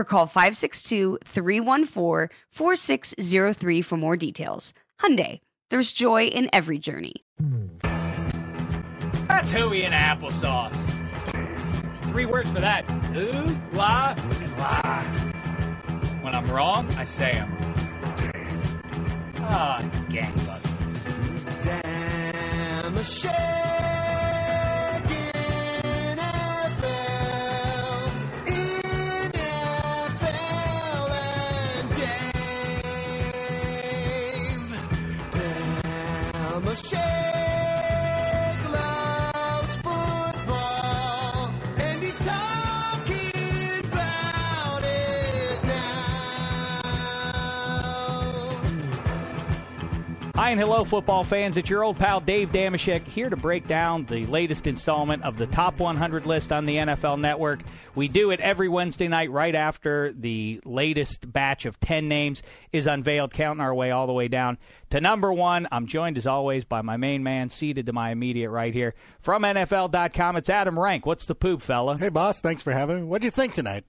or call 562-314-4603 for more details. Hyundai, there's joy in every journey. That's hooey and applesauce. Three words for that. Ooh, la, and live. When I'm wrong, I say I'm wrong. Ah, it's gangbusters. Damn a shaking and Hi and hello, football fans. It's your old pal Dave Dameshek here to break down the latest installment of the Top 100 list on the NFL Network. We do it every Wednesday night right after the latest batch of 10 names is unveiled, counting our way all the way down to number one. I'm joined as always by my main man, seated to my immediate right here from NFL.com. It's Adam Rank. What's the poop, fella? Hey, boss. Thanks for having me. What'd you think tonight?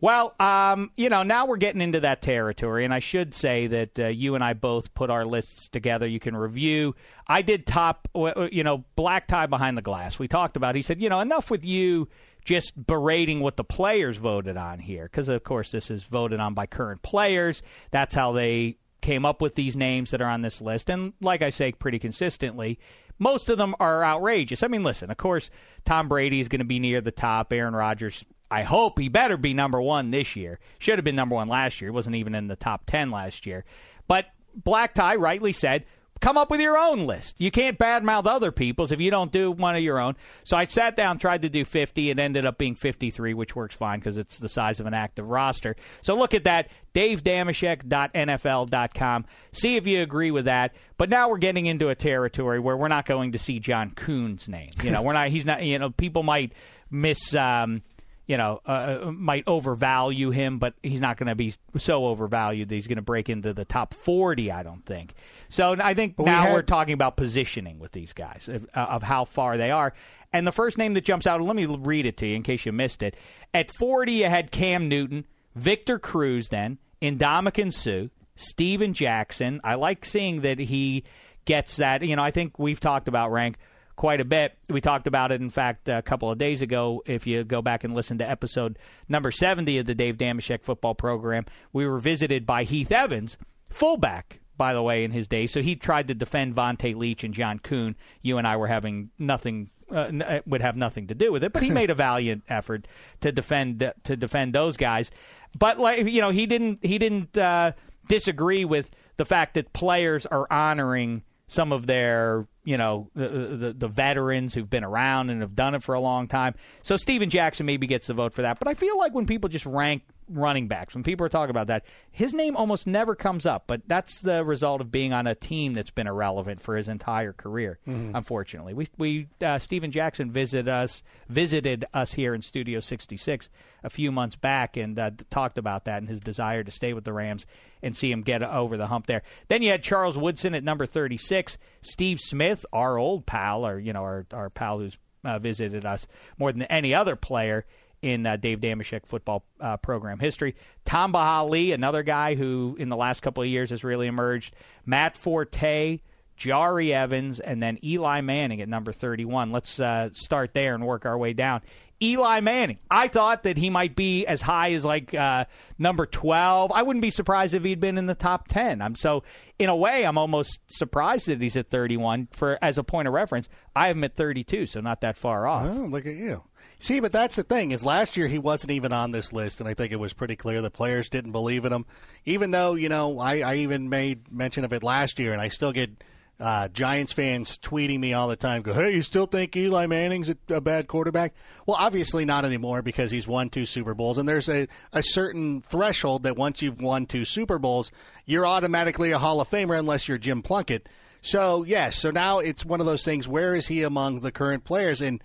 Well, um, you know, now we're getting into that territory, and I should say that uh, you and I both put our lists together. You can review. I did top, w- w- you know, black tie behind the glass. We talked about. It. He said, you know, enough with you just berating what the players voted on here, because of course this is voted on by current players. That's how they came up with these names that are on this list, and like I say, pretty consistently. Most of them are outrageous. I mean, listen, of course, Tom Brady is going to be near the top. Aaron Rodgers I hope he better be number one this year. Should have been number one last year. He wasn't even in the top 10 last year. But Black Tie rightly said, come up with your own list. You can't badmouth other people's if you don't do one of your own. So I sat down, tried to do 50, and ended up being 53, which works fine because it's the size of an active roster. So look at that, davedamashek.nfl.com. See if you agree with that. But now we're getting into a territory where we're not going to see John Kuhn's name. You know, we're not. He's not. You know, people might miss. Um, you know, uh, might overvalue him, but he's not going to be so overvalued that he's going to break into the top 40, I don't think. So I think we now had- we're talking about positioning with these guys, of, uh, of how far they are. And the first name that jumps out, let me read it to you in case you missed it. At 40, you had Cam Newton, Victor Cruz, then, Ndamukong Suh, Steven Jackson. I like seeing that he gets that. You know, I think we've talked about rank quite a bit. We talked about it, in fact, a couple of days ago. If you go back and listen to episode number 70 of the Dave Dameshek football program, we were visited by Heath Evans, fullback, by the way, in his day. So he tried to defend Vonta Leach and John Kuhn. You and I were having nothing. Uh, n- uh, would have nothing to do with it, but he made a valiant effort to defend to defend those guys. But like you know, he didn't he didn't uh, disagree with the fact that players are honoring some of their you know the, the the veterans who've been around and have done it for a long time. So Steven Jackson maybe gets the vote for that. But I feel like when people just rank running backs, when people are talking about that, his name almost never comes up. But that's the result of being on a team that's been irrelevant for his entire career. Unfortunately, we we uh, Steven Jackson visited us visited us here in Studio 66 a few months back and uh, talked about that and his desire to stay with the Rams and see him get over the hump there. Then you had Charles Woodson at number 36, Steve Smith, our old pal, or you know our our pal who's uh, visited us more than any other player in uh, Dave Dameshek football uh, program history. Tamba Hali, another guy who in the last couple of years has really emerged. Matt Forte, Jahri Evans, and then Eli Manning at number 31. Let's uh, start there and work our way down. Eli Manning. I thought that he might be as high as like uh, number 12. I wouldn't be surprised if he'd been in the top 10. I'm so in a way I'm almost surprised that he's at 31 for as a point of reference. I have him at 32, so not that far off. Oh, look at you. See, but that's the thing is last year he wasn't even on this list, and I think it was pretty clear the players didn't believe in him. Even though you know, I, I even made mention of it last year, and I still get uh, Giants fans tweeting me all the time. Go, hey, you still think Eli Manning's a, a bad quarterback? Well, obviously not anymore because he's won two Super Bowls, and there's a, a certain threshold that once you've won two Super Bowls, you're automatically a Hall of Famer unless you're Jim Plunkett. So yes, so now it's one of those things. Where is he among the current players? And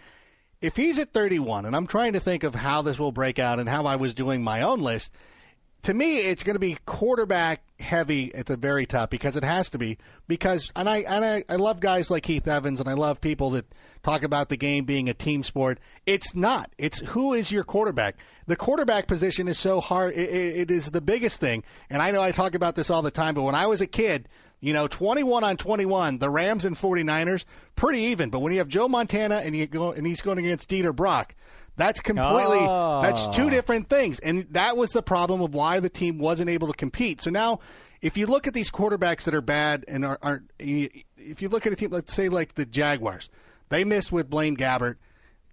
if he's at 31, and I'm trying to think of how this will break out and how I was doing my own list, to me, it's going to be quarterback heavy at the very top because it has to be. Because and I and I, I love guys like Keith Evans and I love people that talk about the game being a team sport. It's not. It's who is your quarterback. The quarterback position is so hard. It, it, is the biggest thing. And I know I talk about this all the time, but when I was a kid, you know, 21 on 21, the Rams and 49ers, pretty even. But when you have Joe Montana and you go and he's going against Dieter Brock, that's completely Oh. that's two oh. different things. And that was the problem of why the team wasn't able to compete. So now if you look at these quarterbacks that are bad and are, aren't if you look at a team let's say like the Jaguars, they missed with Blaine Gabbert.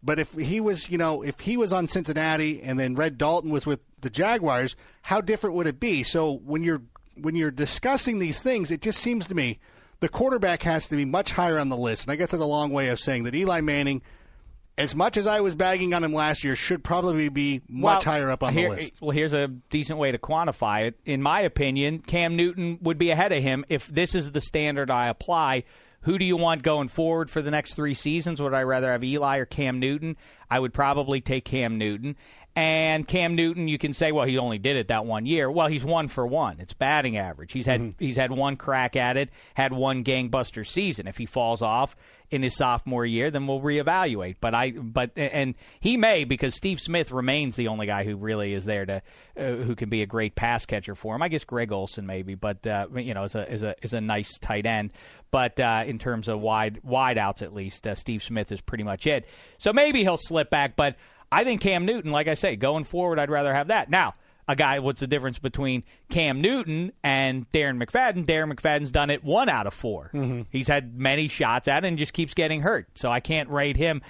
But if he was, you know, if he was on Cincinnati and then Red Dalton was with the Jaguars, how different would it be? So when you're when you're discussing these things, it just seems to me the quarterback has to be much higher on the list. And I guess that's a long way of saying that Eli Manning, as much as I was bagging on him last year, should probably be much Well, higher up on here- the list. Well, here's a decent way to quantify it. In my opinion, Cam Newton would be ahead of him if this is the standard I apply. Who do you want going forward for the next three seasons? Would I rather have Eli or Cam Newton? I would probably take Cam Newton. And Cam Newton, you can say, well, he only did it that one year. Well, he's one for one. It's batting average. He's had he's had one crack at it, had one gangbuster season. If he falls off in his sophomore year, then we'll reevaluate. But I but and he may because Steve Smith remains the only guy who really is there to uh, who can be a great pass catcher for him. I guess Greg Olsen maybe, but uh, you know is a is a is a nice tight end. But uh, in terms of wide wide outs, at least uh, Steve Smith is pretty much it. So maybe he'll slip back, but. I think Cam Newton, like I say, going forward, I'd rather have that. Now, a guy, what's the difference between Cam Newton and Darren McFadden? Darren McFadden's done it one out of 4 He's had many shots at it and just keeps getting hurt. So I can't rate him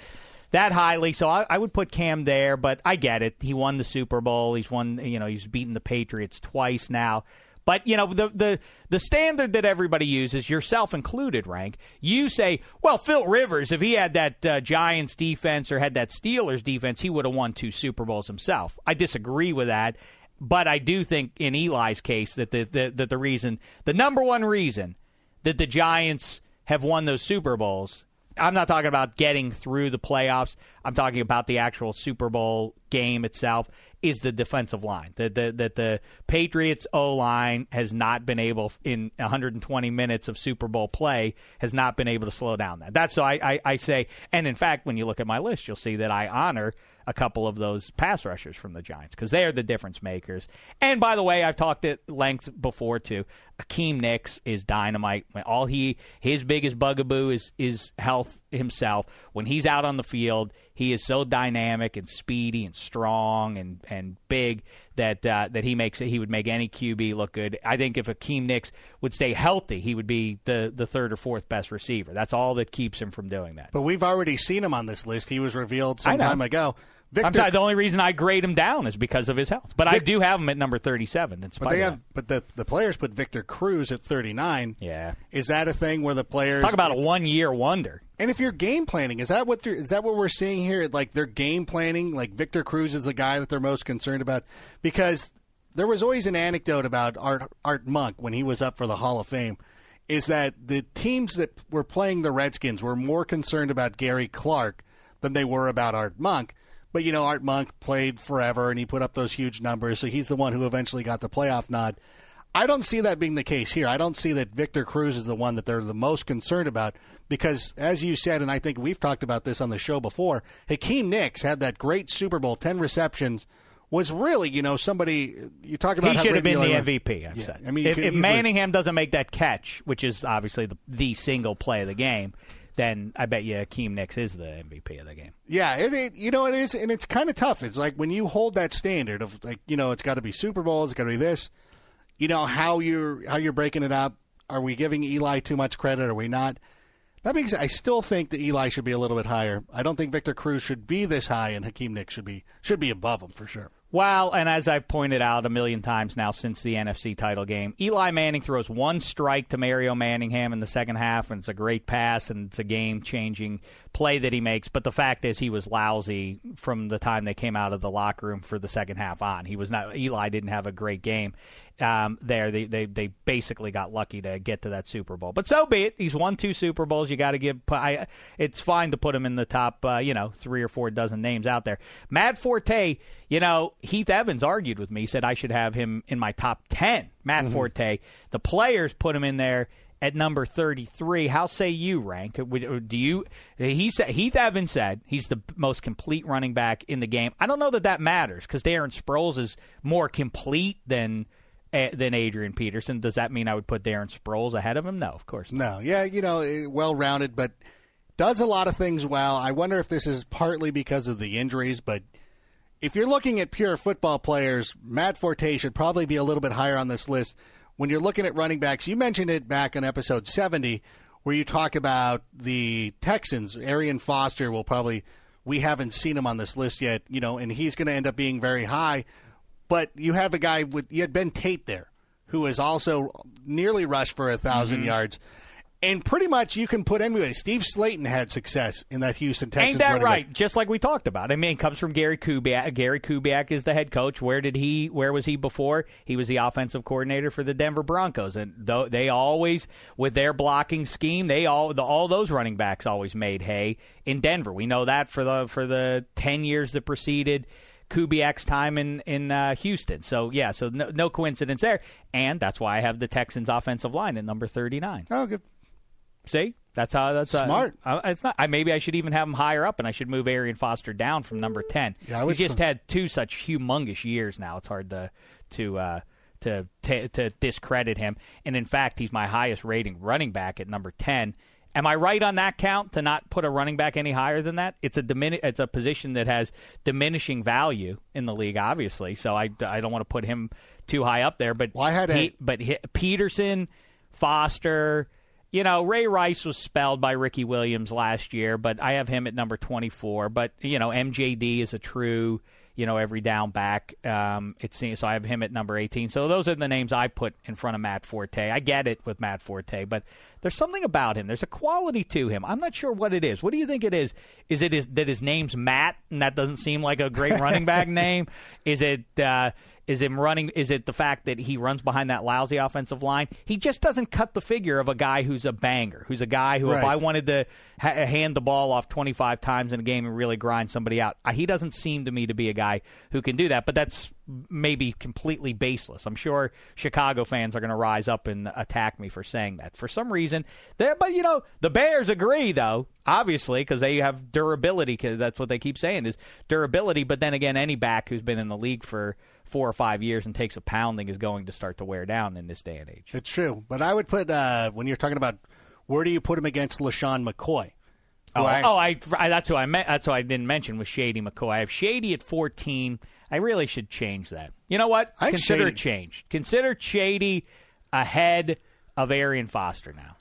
that highly. So I, I would put Cam there, but I get it. He won the Super Bowl. He's won, you know, he's beaten the Patriots twice now. But you know the the the standard that everybody uses, yourself included, rank. You say, well, Phil Rivers, if he had that uh, Giants defense or had that Steelers defense, he would have won two Super Bowls himself. I disagree with that, but I do think in Eli's case that the, the that the reason, the number one reason that the Giants have won those Super Bowls. I'm not talking about getting through the playoffs. I'm talking about the actual Super Bowl game itself. Is the defensive line that the that the Patriots O line has not been able in 120 minutes of Super Bowl play has not been able to slow down that. That's so I, I I say. And in fact, when you look at my list, you'll see that I honor a couple of those pass rushers from the Giants because they are the difference makers. And by the way, I've talked at length before too. Hakeem Nicks is dynamite. All he his biggest bugaboo is is health himself. When he's out on the field, he is so dynamic and speedy and strong and, and big that uh, that he makes it. He would make any QB look good. I think if Hakeem Nicks would stay healthy, he would be the the third or fourth best receiver. That's all that keeps him from doing that. But we've already seen him on this list. He was revealed some time ago. Victor, I'm sorry. The only reason I grade him down is because of his health. But I do have him at number 37. In spite but they have, but the the players put Victor Cruz at 39. yeah. Is that a thing where the players Talk about a one-year wonder. And if you're game planning, is that what is that what we're seeing here? Like they're game planning, like Victor Cruz is the guy that they're most concerned about because there was always an anecdote about Art Art Monk when he was up for the Hall of Fame, is that the teams that were playing the Redskins were more concerned about Gary Clark than they were about Art Monk. But you know, Art Monk played forever and he put up those huge numbers, so he's the one who eventually got the playoff nod. I don't see that being the case here. I don't see that Victor Cruz is the one that they're the most concerned about because, as you said, and I think we've talked about this on the show before, Hakeem Nicks had that great Super Bowl, 10 receptions, was really, you know, somebody, you talk about He should have been the MVP. I've Yeah, said. I mean, if, if easily- Manningham doesn't make that catch, which is obviously the, the single play of the game, then I bet you Hakeem Nicks is the MVP of the game. Yeah, it, it, you know it is, and it's kind of tough. It's like when you hold that standard of like, you know, it's got to be Super Bowls, it's got to be this. You know how you're how you're breaking it up. Are we giving Eli too much credit? Are we not? That means I still think that Eli should be a little bit higher. I don't think Victor Cruz should be this high, and Hakeem Nick should be should be above him for sure. Well, and as I've pointed out a million times now since the NFC title game, Eli Manning throws one strike to Mario Manningham in the second half, and it's a great pass and it's a game changing play that he makes. But the fact is, he was lousy from the time they came out of the locker room for the second half on. He was not. Eli didn't have a great game um, there. They, they they basically got lucky to get to that Super Bowl. But so be it. He's won two Super Bowls. You got to give. I, it's fine to put him in the top. Uh, you know, three or four dozen names out there. Matt Forte. You know, Heath Evans argued with me. Said I should have him in my top ten. Matt Forte. The players put him in there at number 33. How say you rank? Do you? He said Heath Evans said he's the most complete running back in the game. I don't know that that matters because Darren Sproles is more complete than eh, than Adrian Peterson. Does that mean I would put Darren Sproles ahead of him? No, of course. not. No, yeah, you know, well rounded, but does a lot of things well. I wonder if this is partly because of the injuries, but if you're looking at pure football players, Matt Forte should probably be a little bit higher on this list. When you're looking at running backs, you mentioned it back in episode 70, where you talk about the Texans. Arian Foster will probably, we haven't seen him on this list yet, you know, and he's going to end up being very high. But you have a guy with, you had Ben Tate there, who has also nearly rushed for a 1,000 Mm-hmm. yards. And pretty much you can put anybody. Steve Slaton had success in that Houston Texans. Ain't that back. right? Just like we talked about. I mean, it comes from Gary Kubiak. Gary Kubiak is the head coach. Where did he? Where was he before? He was the offensive coordinator for the Denver Broncos, and th- they always, with their blocking scheme, they all the, all those running backs always made hay in Denver. We know that for the for the ten years that preceded. Kubiak's time in in uh, Houston, so yeah, so no, no coincidence there, and that's why I have the Texans' offensive line at number thirty nine. Oh, good. See, that's how that's uh, Smart. uh, it's not. I maybe I should even have him higher up, and I should move Arian Foster down from number ten. Yeah, I he would- just had two such humongous years. Now it's hard to to uh, to to to discredit him. And in fact, he's my highest rating running back at number ten. Am I right on that count to not put a running back any higher than that? It's a dimini- It's a position that has diminishing value in the league, obviously. So I, I don't want to put him too high up there. But Well, I had a- but he, Peterson, Foster, you know, Ray Rice was spelled by Ricky Williams last year, but I have him at number 24. But, you know, MJD is a true, you know, every down back. Um, it seems so I have him at number 18. So those are the names I put in front of Matt Forte. I get it with Matt Forte, but there's something about him. There's a quality to him. I'm not sure what it is. What do you think it is? Is it is that his name's Matt and that doesn't seem like a great running back name? Is it uh is him running? Is it the fact that he runs behind that lousy offensive line? He just doesn't cut the figure of a guy who's a banger, who's a guy who, if I wanted to ha- hand the ball off 25 times in a game and really grind somebody out, he doesn't seem to me to be a guy who can do that. But that's maybe completely baseless. I'm sure Chicago fans are going to rise up and attack me for saying that. For some reason, there. But you know, the Bears agree, though. Obviously, because they have durability. 'cause that's what they keep saying is durability. But then again, any back who's been in the league for four or five years and takes a pounding is going to start to wear down in this day and age. It's true, but I would put uh, when you're talking about where do you put him against LeSean McCoy? Oh, I- oh, I, I that's who I meant. That's who I didn't mention was Shady McCoy. I have Shady at fourteen. I really should change that. You know what? I Consider Shady- it changed. Consider Shady ahead of Arian Foster now.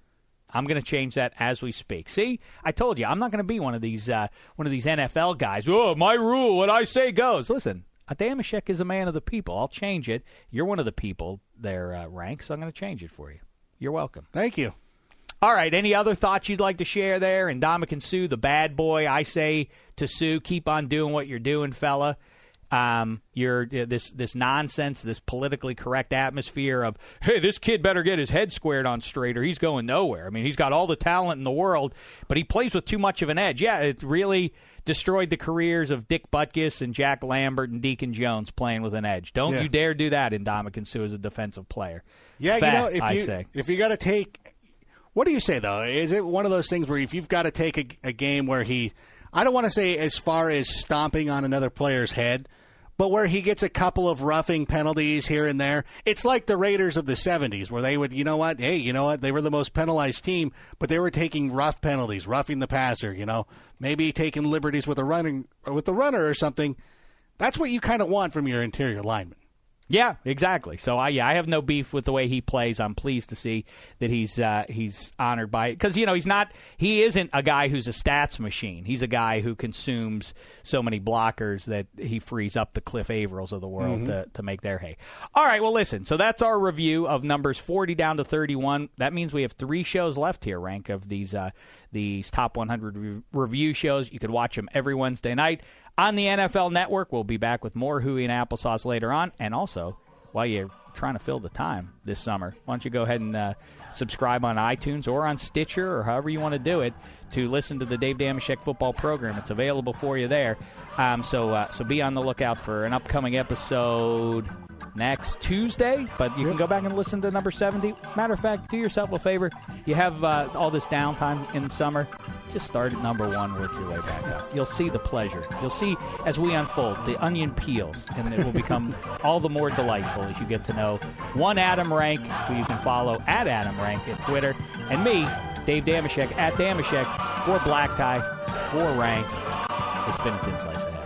I'm going to change that as we speak. See, I told you I'm not going to be one of these uh, one of these NFL guys. Oh, my rule, what I say goes. Listen, Adamashek is a man of the people. I'll change it. You're one of the people there, uh, rank, so I'm going to change it for you. You're welcome. Thank you. All right. Any other thoughts you'd like to share there? Ndamukong Suh, the bad boy, I say to Suh, keep on doing what you're doing, fella. Um, you're uh, this this nonsense, this politically correct atmosphere of hey, this kid better get his head squared on straight or he's going nowhere. I mean, he's got all the talent in the world, but he plays with too much of an edge. Yeah, it really destroyed the careers of Dick Butkus and Jack Lambert and Deacon Jones playing with an edge. Don't Yeah. you dare do that Ndamukong Suh as a defensive player. Yeah, Fact, you know, if I you say. if you got to take, what do you say though? Is it one of those things where if you've got to take a, a game where he, I don't want to say as far as stomping on another player's head, but where he gets a couple of roughing penalties here and there, it's like the Raiders of the '70s, where they would, you know what? Hey, you know what? They were the most penalized team, but they were taking rough penalties, roughing the passer. You know, maybe taking liberties with a running with the runner or something. That's what you kind of want from your interior lineman. Yeah, exactly. So I yeah, I have no beef with the way he plays. I'm pleased to see that he's uh, he's honored by it because you know he's not he isn't a guy who's a stats machine. He's a guy who consumes so many blockers that he frees up the Cliff Avrils of the world to, to make their hay. All right, well listen. So that's our review of numbers 40 down to 31. That means we have three shows left here. Rank of these uh, these top 100 re- review shows. You could watch them every Wednesday night on the NFL Network. We'll be back with more Hooey and applesauce later on, and also while you're trying to fill the time this summer, why don't you go ahead and uh, subscribe on iTunes or on Stitcher or however you want to do it to listen to the Dave Dameshek football program. It's available for you there. Um, so uh, so be on the lookout for an upcoming episode next Tuesday, but you can go back and listen to number 70. Matter of fact, do yourself a favor. You have uh, all this downtime in summer. Just start at number one, work your way back up. You'll see the pleasure. You'll see as we unfold, the onion peels, and it will become all the more delightful as you get to know one Adam Rank, who you can follow at Adam Rank at Twitter, and me, Dave Dameshek, at Dameshek, for Black Tie, for Rank. It's been a thin slice of heaven.